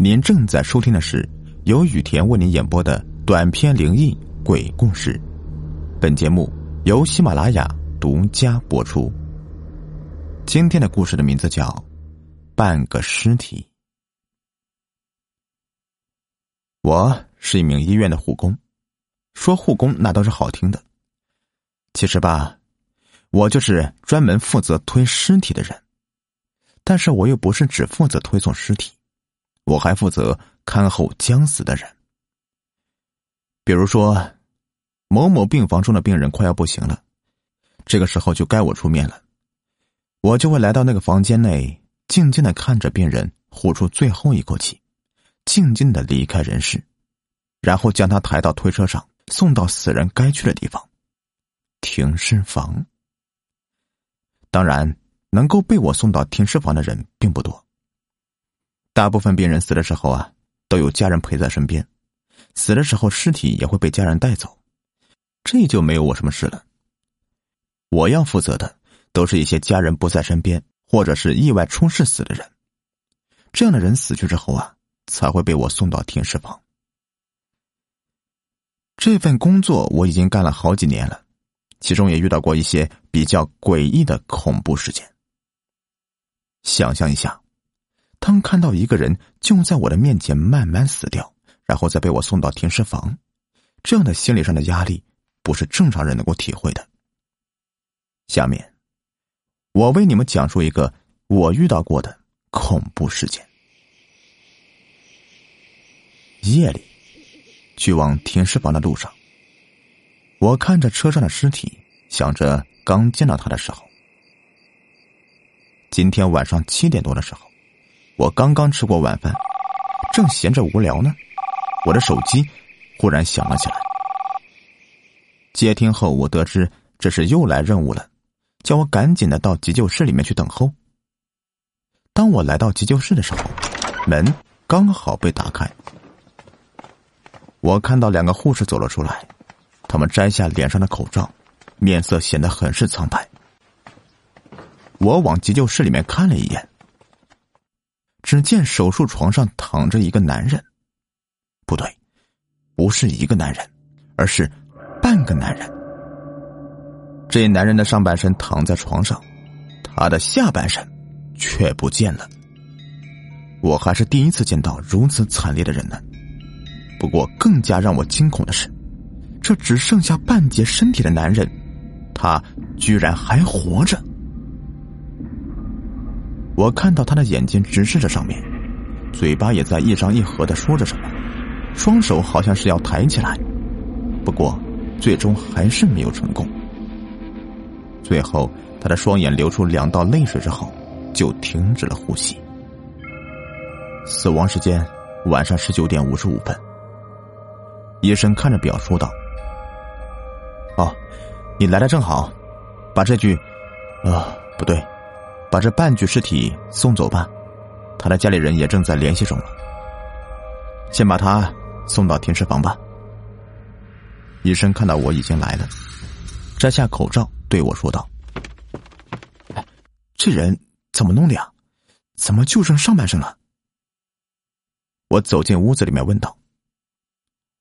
您正在收听的是由雨田为您演播的短篇灵异鬼故事，本节目由喜马拉雅独家播出。今天的故事的名字叫《半个尸体》。我是一名医院的护工，说护工那都是好听的，其实吧，我就是专门负责推尸体的人，但是我又不是只负责推送尸体。我还负责看候将死的人，比如说某某病房中的病人快要不行了，这个时候就该我出面了。我就会来到那个房间内，静静的看着病人呼出最后一口气，静静的离开人世，然后将他抬到推车上，送到死人该去的地方——停尸房。当然，能够被我送到停尸房的人并不多。大部分病人死的时候啊，都有家人陪在身边，死的时候尸体也会被家人带走，这就没有我什么事了。我要负责的都是一些家人不在身边，或者是意外出事死的人，这样的人死去之后啊，才会被我送到停尸房。这份工作我已经干了好几年了，其中也遇到过一些比较诡异的恐怖事件。想象一下。当看到一个人就在我的面前慢慢死掉，然后再被我送到停尸房，这样的心理上的压力不是正常人能够体会的。下面，我为你们讲述一个我遇到过的恐怖事件。夜里，去往停尸房的路上，我看着车上的尸体，想着刚见到他的时候，今天晚上七点多的时候。我刚刚吃过晚饭，正闲着无聊呢，我的手机忽然响了起来。接听后，我得知这是又来任务了，叫我赶紧的到急救室里面去等候。当我来到急救室的时候，门刚好被打开，我看到两个护士走了出来，他们摘下脸上的口罩，面色显得很是苍白。我往急救室里面看了一眼。只见手术床上躺着一个男人，不对，不是一个男人，而是半个男人。这男人的上半身躺在床上，他的下半身却不见了。我还是第一次见到如此惨烈的人呢。不过更加让我惊恐的是，这只剩下半截身体的男人，他居然还活着。我看到他的眼睛直视着上面，嘴巴也在一张一合的说着什么，双手好像是要抬起来，不过最终还是没有成功。最后，他的双眼流出两道泪水之后，就停止了呼吸。死亡时间晚上十九点五十五分。医生看着表说道：“哦，你来的正好，把这句……啊，不对。”把这半具尸体送走吧，他的家里人也正在联系中了。先把他送到停尸房吧。医生看到我已经来了，摘下口罩对我说道：“这人怎么弄的呀？怎么就剩上半身了？”我走进屋子里面问道：“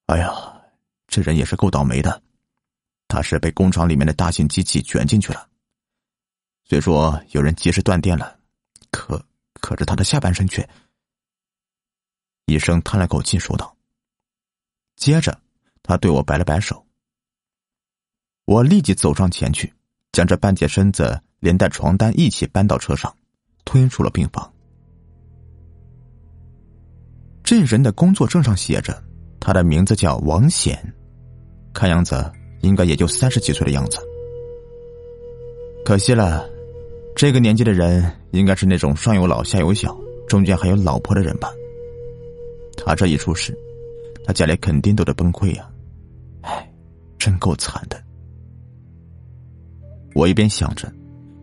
哎呀，这人也是够倒霉的，他是被工厂里面的大型机器卷进去了。”虽说有人及时断电了，可可是他的下半身却……医生叹了口气说道。接着，他对我摆了摆手。我立即走上前去，将这半截身子连带床单一起搬到车上，推出了病房。这人的工作证上写着，他的名字叫王显，看样子应该也就三十几岁的样子。可惜了。这个年纪的人应该是那种上有老下有小，中间还有老婆的人吧。他这一出事，他家里肯定都得崩溃呀！唉，真够惨的。我一边想着，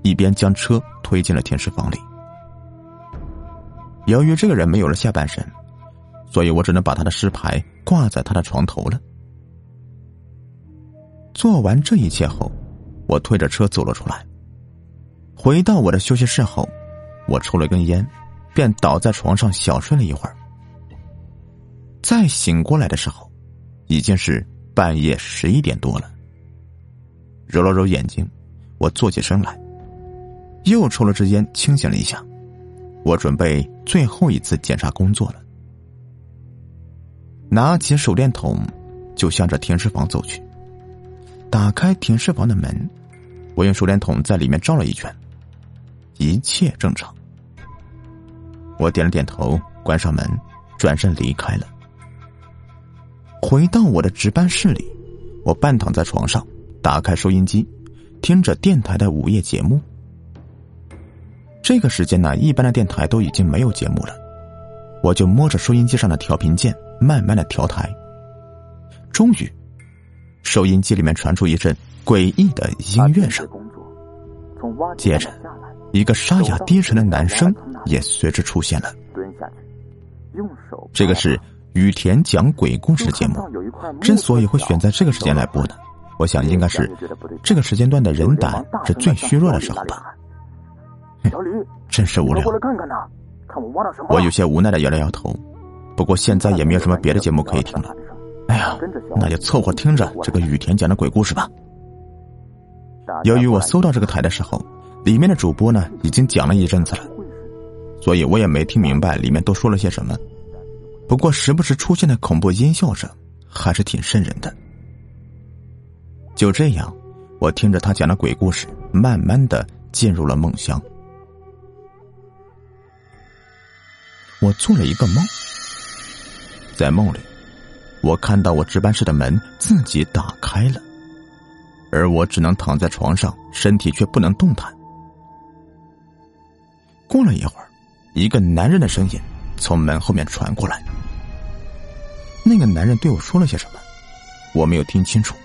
一边将车推进了停尸房里。由于这个人没有了下半身，所以我只能把他的尸牌挂在他的床头了。做完这一切后，我推着车走了出来。回到我的休息室后，我抽了根烟，便倒在床上小睡了一会儿。再醒过来的时候，已经是半夜十一点多了。揉了揉眼睛，我坐起身来，又抽了支烟，清醒了一下。我准备最后一次检查工作了，拿起手电筒，就向着停尸房走去。打开停尸房的门，我用手电筒在里面照了一圈，一切正常。我点了点头，关上门，转身离开了。回到我的值班室里，我半躺在床上，打开收音机，听着电台的午夜节目。这个时间呢，一般的电台都已经没有节目了，我就摸着收音机上的调频键，慢慢的调台。终于，收音机里面传出一阵诡异的音乐声，接着，一个沙哑低沉的男声也随之出现了。这个是雨田讲鬼故事节目，之所以会选在这个时间来播呢，我想应该是这个时间段的人胆是最虚弱的时候吧。真是无聊。过来看看呢，看我挖到什么。我有些无奈的摇了摇头，不过现在也没有什么别的节目可以听了。哎呀，那就凑合听着这个雨田讲的鬼故事吧。由于我搜到这个台的时候，里面的主播呢已经讲了一阵子了，所以我也没听明白里面都说了些什么。不过时不时出现的恐怖音效声还是挺瘆人的。就这样，我听着他讲的鬼故事，慢慢的进入了梦乡。我做了一个梦，在梦里，我看到我值班室的门自己打开了，而我只能躺在床上，身体却不能动弹。过了一会儿，一个男人的声音从门后面传过来。那个男人对我说了些什么，我没有听清楚，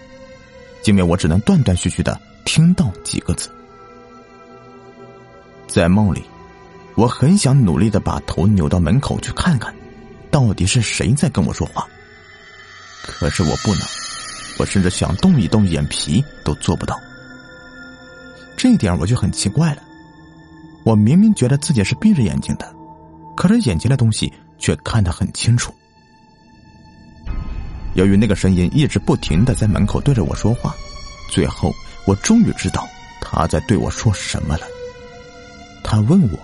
因为我只能断断续续的听到几个字。在梦里。我很想努力的把头扭到门口去看看，到底是谁在跟我说话。可是我不能，我甚至想动一动眼皮都做不到。这点我就很奇怪了。我明明觉得自己是闭着眼睛的，可是眼前的东西却看得很清楚。由于那个声音一直不停的在门口对着我说话，最后我终于知道他在对我说什么了。他问我。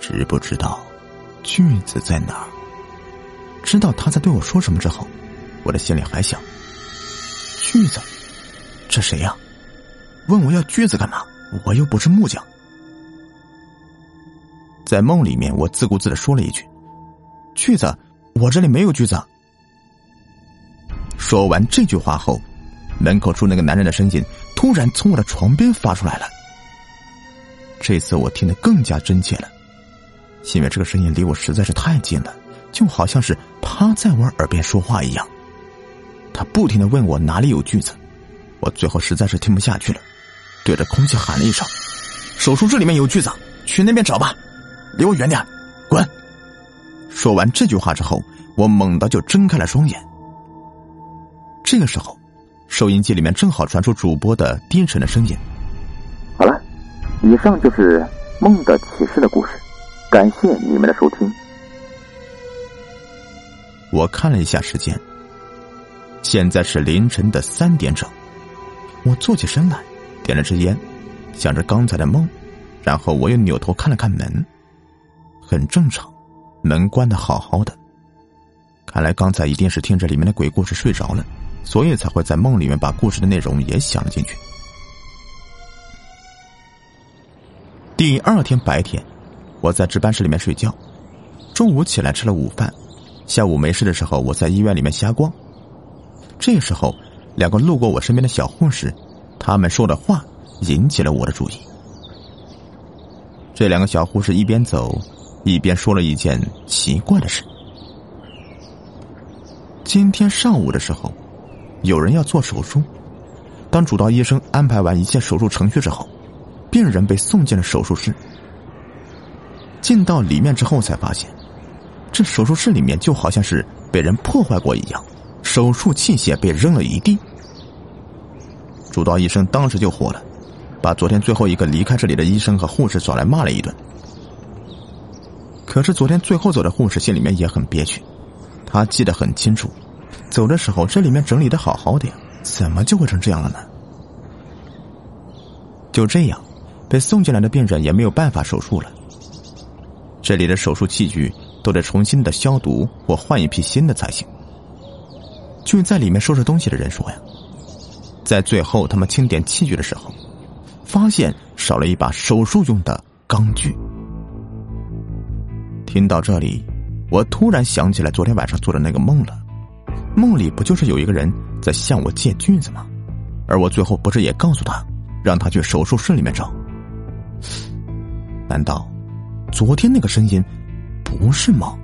知不知道句子在哪儿？知道他在对我说什么之后，我的心里还想：锯子，这谁呀？问我要锯子干嘛？我又不是木匠。在梦里面，我自顾自的说了一句：“锯子，我这里没有锯子。”说完这句话后，门口处那个男人的声音突然从我的床边发出来了。这次我听得更加真切了。因为这个声音离我实在是太近了，就好像是趴在我耳边说话一样。他不停的问我哪里有锯子，我最后实在是听不下去了，对着空气喊了一声：“手术室里面有锯子，去那边找吧，离我远点，滚！”说完这句话之后，我猛地就睁开了双眼。这个时候，收音机里面正好传出主播的低沉的声音：“好了，以上就是梦的启示的故事。”感谢你们的收听。我看了一下时间，现在是凌晨的三点整。我坐起身来，点了支烟，想着刚才的梦，然后我又扭头看了看门，很正常，门关的好好的。看来刚才一定是听着里面的鬼故事睡着了，所以才会在梦里面把故事的内容也想了进去。第二天白天。我在值班室里面睡觉，中午起来吃了午饭，下午没事的时候我在医院里面瞎逛。这时候，两个路过我身边的小护士，他们说的话引起了我的注意。这两个小护士一边走，一边说了一件奇怪的事：今天上午的时候，有人要做手术，当主刀医生安排完一切手术程序之后，病人被送进了手术室。进到里面之后，才发现，这手术室里面就好像是被人破坏过一样，手术器械被扔了一地。主刀医生当时就火了，把昨天最后一个离开这里的医生和护士找来骂了一顿。可是昨天最后走的护士心里面也很憋屈，他记得很清楚，走的时候这里面整理的好好的呀，怎么就会成这样了呢？就这样，被送进来的病人也没有办法手术了。这里的手术器具都得重新的消毒或换一批新的才行。据在里面收拾东西的人说呀，在最后他们清点器具的时候，发现少了一把手术用的钢锯。听到这里，我突然想起来昨天晚上做的那个梦了。梦里不就是有一个人在向我借锯子吗？而我最后不是也告诉他，让他去手术室里面找？难道昨天那个声音不是梦？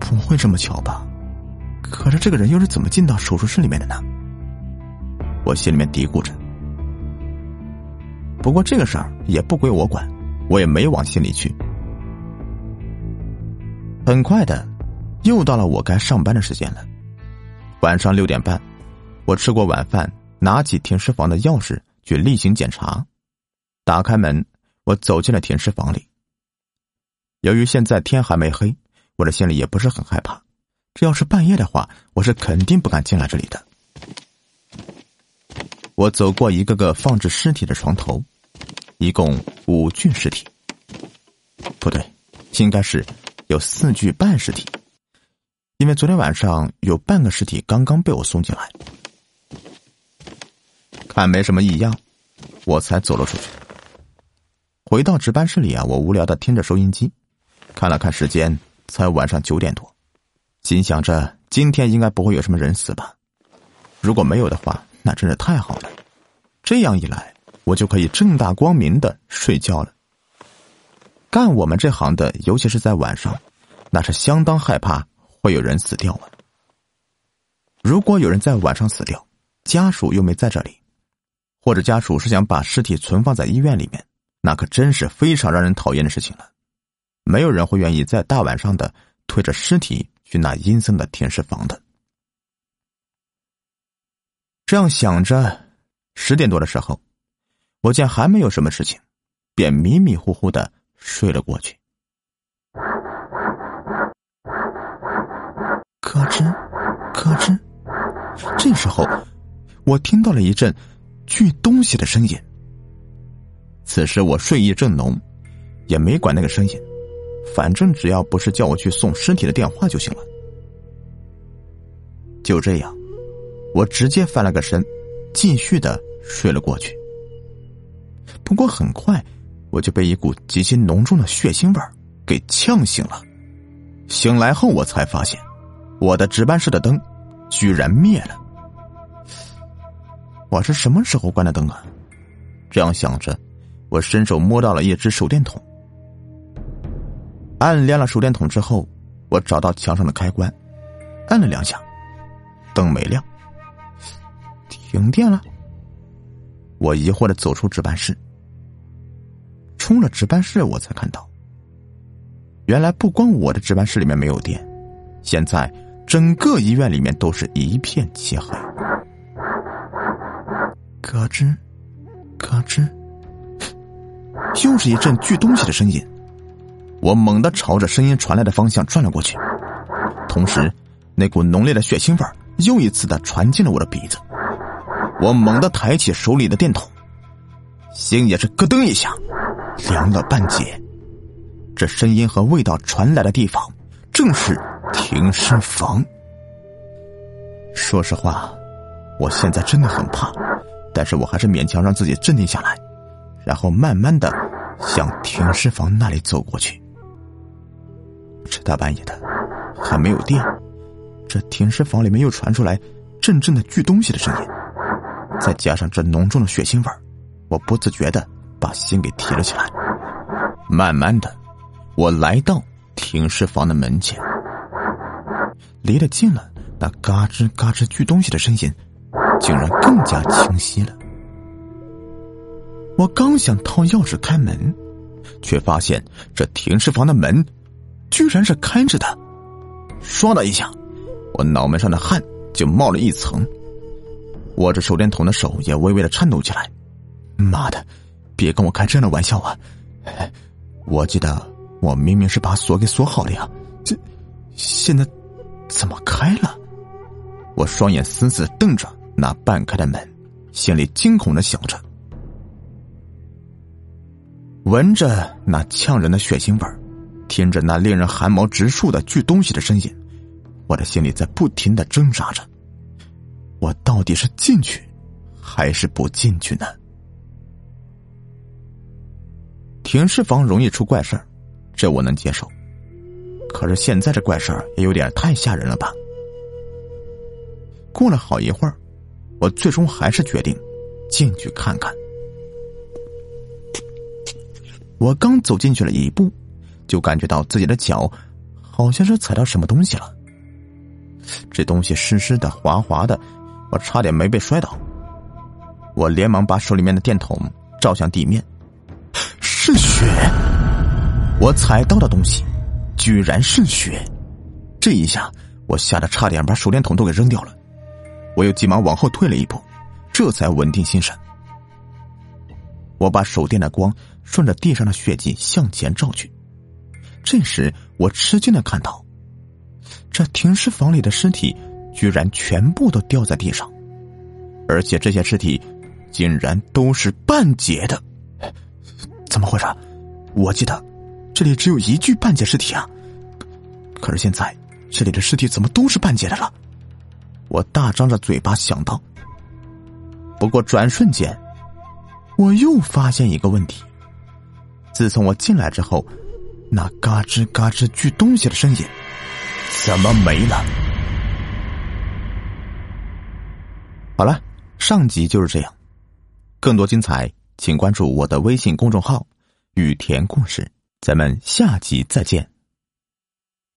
不会这么巧吧？可是这个人又是怎么进到手术室里面的呢？我心里面嘀咕着。不过这个事儿也不归我管，我也没往心里去。很快的，又到了我该上班的时间了。晚上六点半，我吃过晚饭，拿起停尸房的钥匙去例行检查。打开门，我走进了停尸房里。由于现在天还没黑，我的心里也不是很害怕。这要是半夜的话，我是肯定不敢进来这里的。我走过一个个放置尸体的床头，一共五具尸体。不对，应该是。有四具半尸体，因为昨天晚上有半个尸体刚刚被我送进来，看没什么异样，我才走了出去。回到值班室里啊，我无聊的听着收音机，看了看时间，才晚上九点多，心想着今天应该不会有什么人死吧？如果没有的话，那真是太好了，这样一来，我就可以正大光明的睡觉了。干我们这行的，尤其是在晚上，那是相当害怕会有人死掉啊。如果有人在晚上死掉，家属又没在这里，或者家属是想把尸体存放在医院里面，那可真是非常让人讨厌的事情了。没有人会愿意在大晚上的推着尸体去那阴森的停尸房的。这样想着，十点多的时候，我见还没有什么事情，便迷迷糊糊的。睡了过去，咯吱，咯吱。这时候，我听到了一阵锯东西的声音。此时我睡意正浓，也没管那个声音，反正只要不是叫我去送尸体的电话就行了。就这样，我直接翻了个身，继续的睡了过去。不过很快。我就被一股极其浓重的血腥味给呛醒了。醒来后，我才发现我的值班室的灯居然灭了。我是什么时候关的灯啊？这样想着，我伸手摸到了一只手电筒，按亮了手电筒之后，我找到墙上的开关，按了两下，灯没亮，停电了。我疑惑的走出值班室。冲了值班室，我才看到，原来不光我的值班室里面没有电，现在整个医院里面都是一片漆黑。咯吱，咯吱，又是一阵锯东西的声音。我猛地朝着声音传来的方向转了过去，同时，那股浓烈的血腥味又一次的传进了我的鼻子。我猛地抬起手里的电筒，心也是咯噔一下。凉了半截，这声音和味道传来的地方正是停尸房。说实话，我现在真的很怕，但是我还是勉强让自己镇定下来，然后慢慢的向停尸房那里走过去。这大半夜的，还没有电，这停尸房里面又传出来阵阵的锯东西的声音，再加上这浓重的血腥味我不自觉的。把心给提了起来。慢慢的，我来到停尸房的门前，离得近了，那嘎吱嘎吱锯东西的声音，竟然更加清晰了。我刚想掏钥匙开门，却发现这停尸房的门，居然是开着的。唰的一下，我脑门上的汗就冒了一层，握着手电筒的手也微微的颤抖起来。妈的！别跟我开这样的玩笑啊！我记得我明明是把锁给锁好了呀，这现在怎么开了？我双眼死死瞪着那半开的门，心里惊恐的想着。闻着那呛人的血腥味儿，听着那令人汗毛直竖的锯东西的声音，我的心里在不停的挣扎着：我到底是进去，还是不进去呢？停尸房容易出怪事儿，这我能接受。可是现在这怪事儿也有点太吓人了吧？过了好一会儿，我最终还是决定进去看看。我刚走进去了一步，就感觉到自己的脚好像是踩到什么东西了。这东西湿湿的、滑滑的，我差点没被摔倒。我连忙把手里面的电筒照向地面，是血！我踩到的东西居然是血！这一下我吓得差点把手电筒都给扔掉了。我又急忙往后退了一步，这才稳定心神。我把手电的光顺着地上的血迹向前照去，这时我吃惊的看到，这停尸房里的尸体居然全部都掉在地上，而且这些尸体竟然都是半截的，怎么回事？我记得这里只有一具半截尸体啊，可是现在这里的尸体怎么都是半截的了？我大张着嘴巴想到，不过转瞬间，我又发现一个问题：自从我进来之后，那嘎吱嘎吱锯东西的声音怎么没了？好了，上集就是这样，更多精彩，请关注我的微信公众号“雨田故事”，咱们下集再见。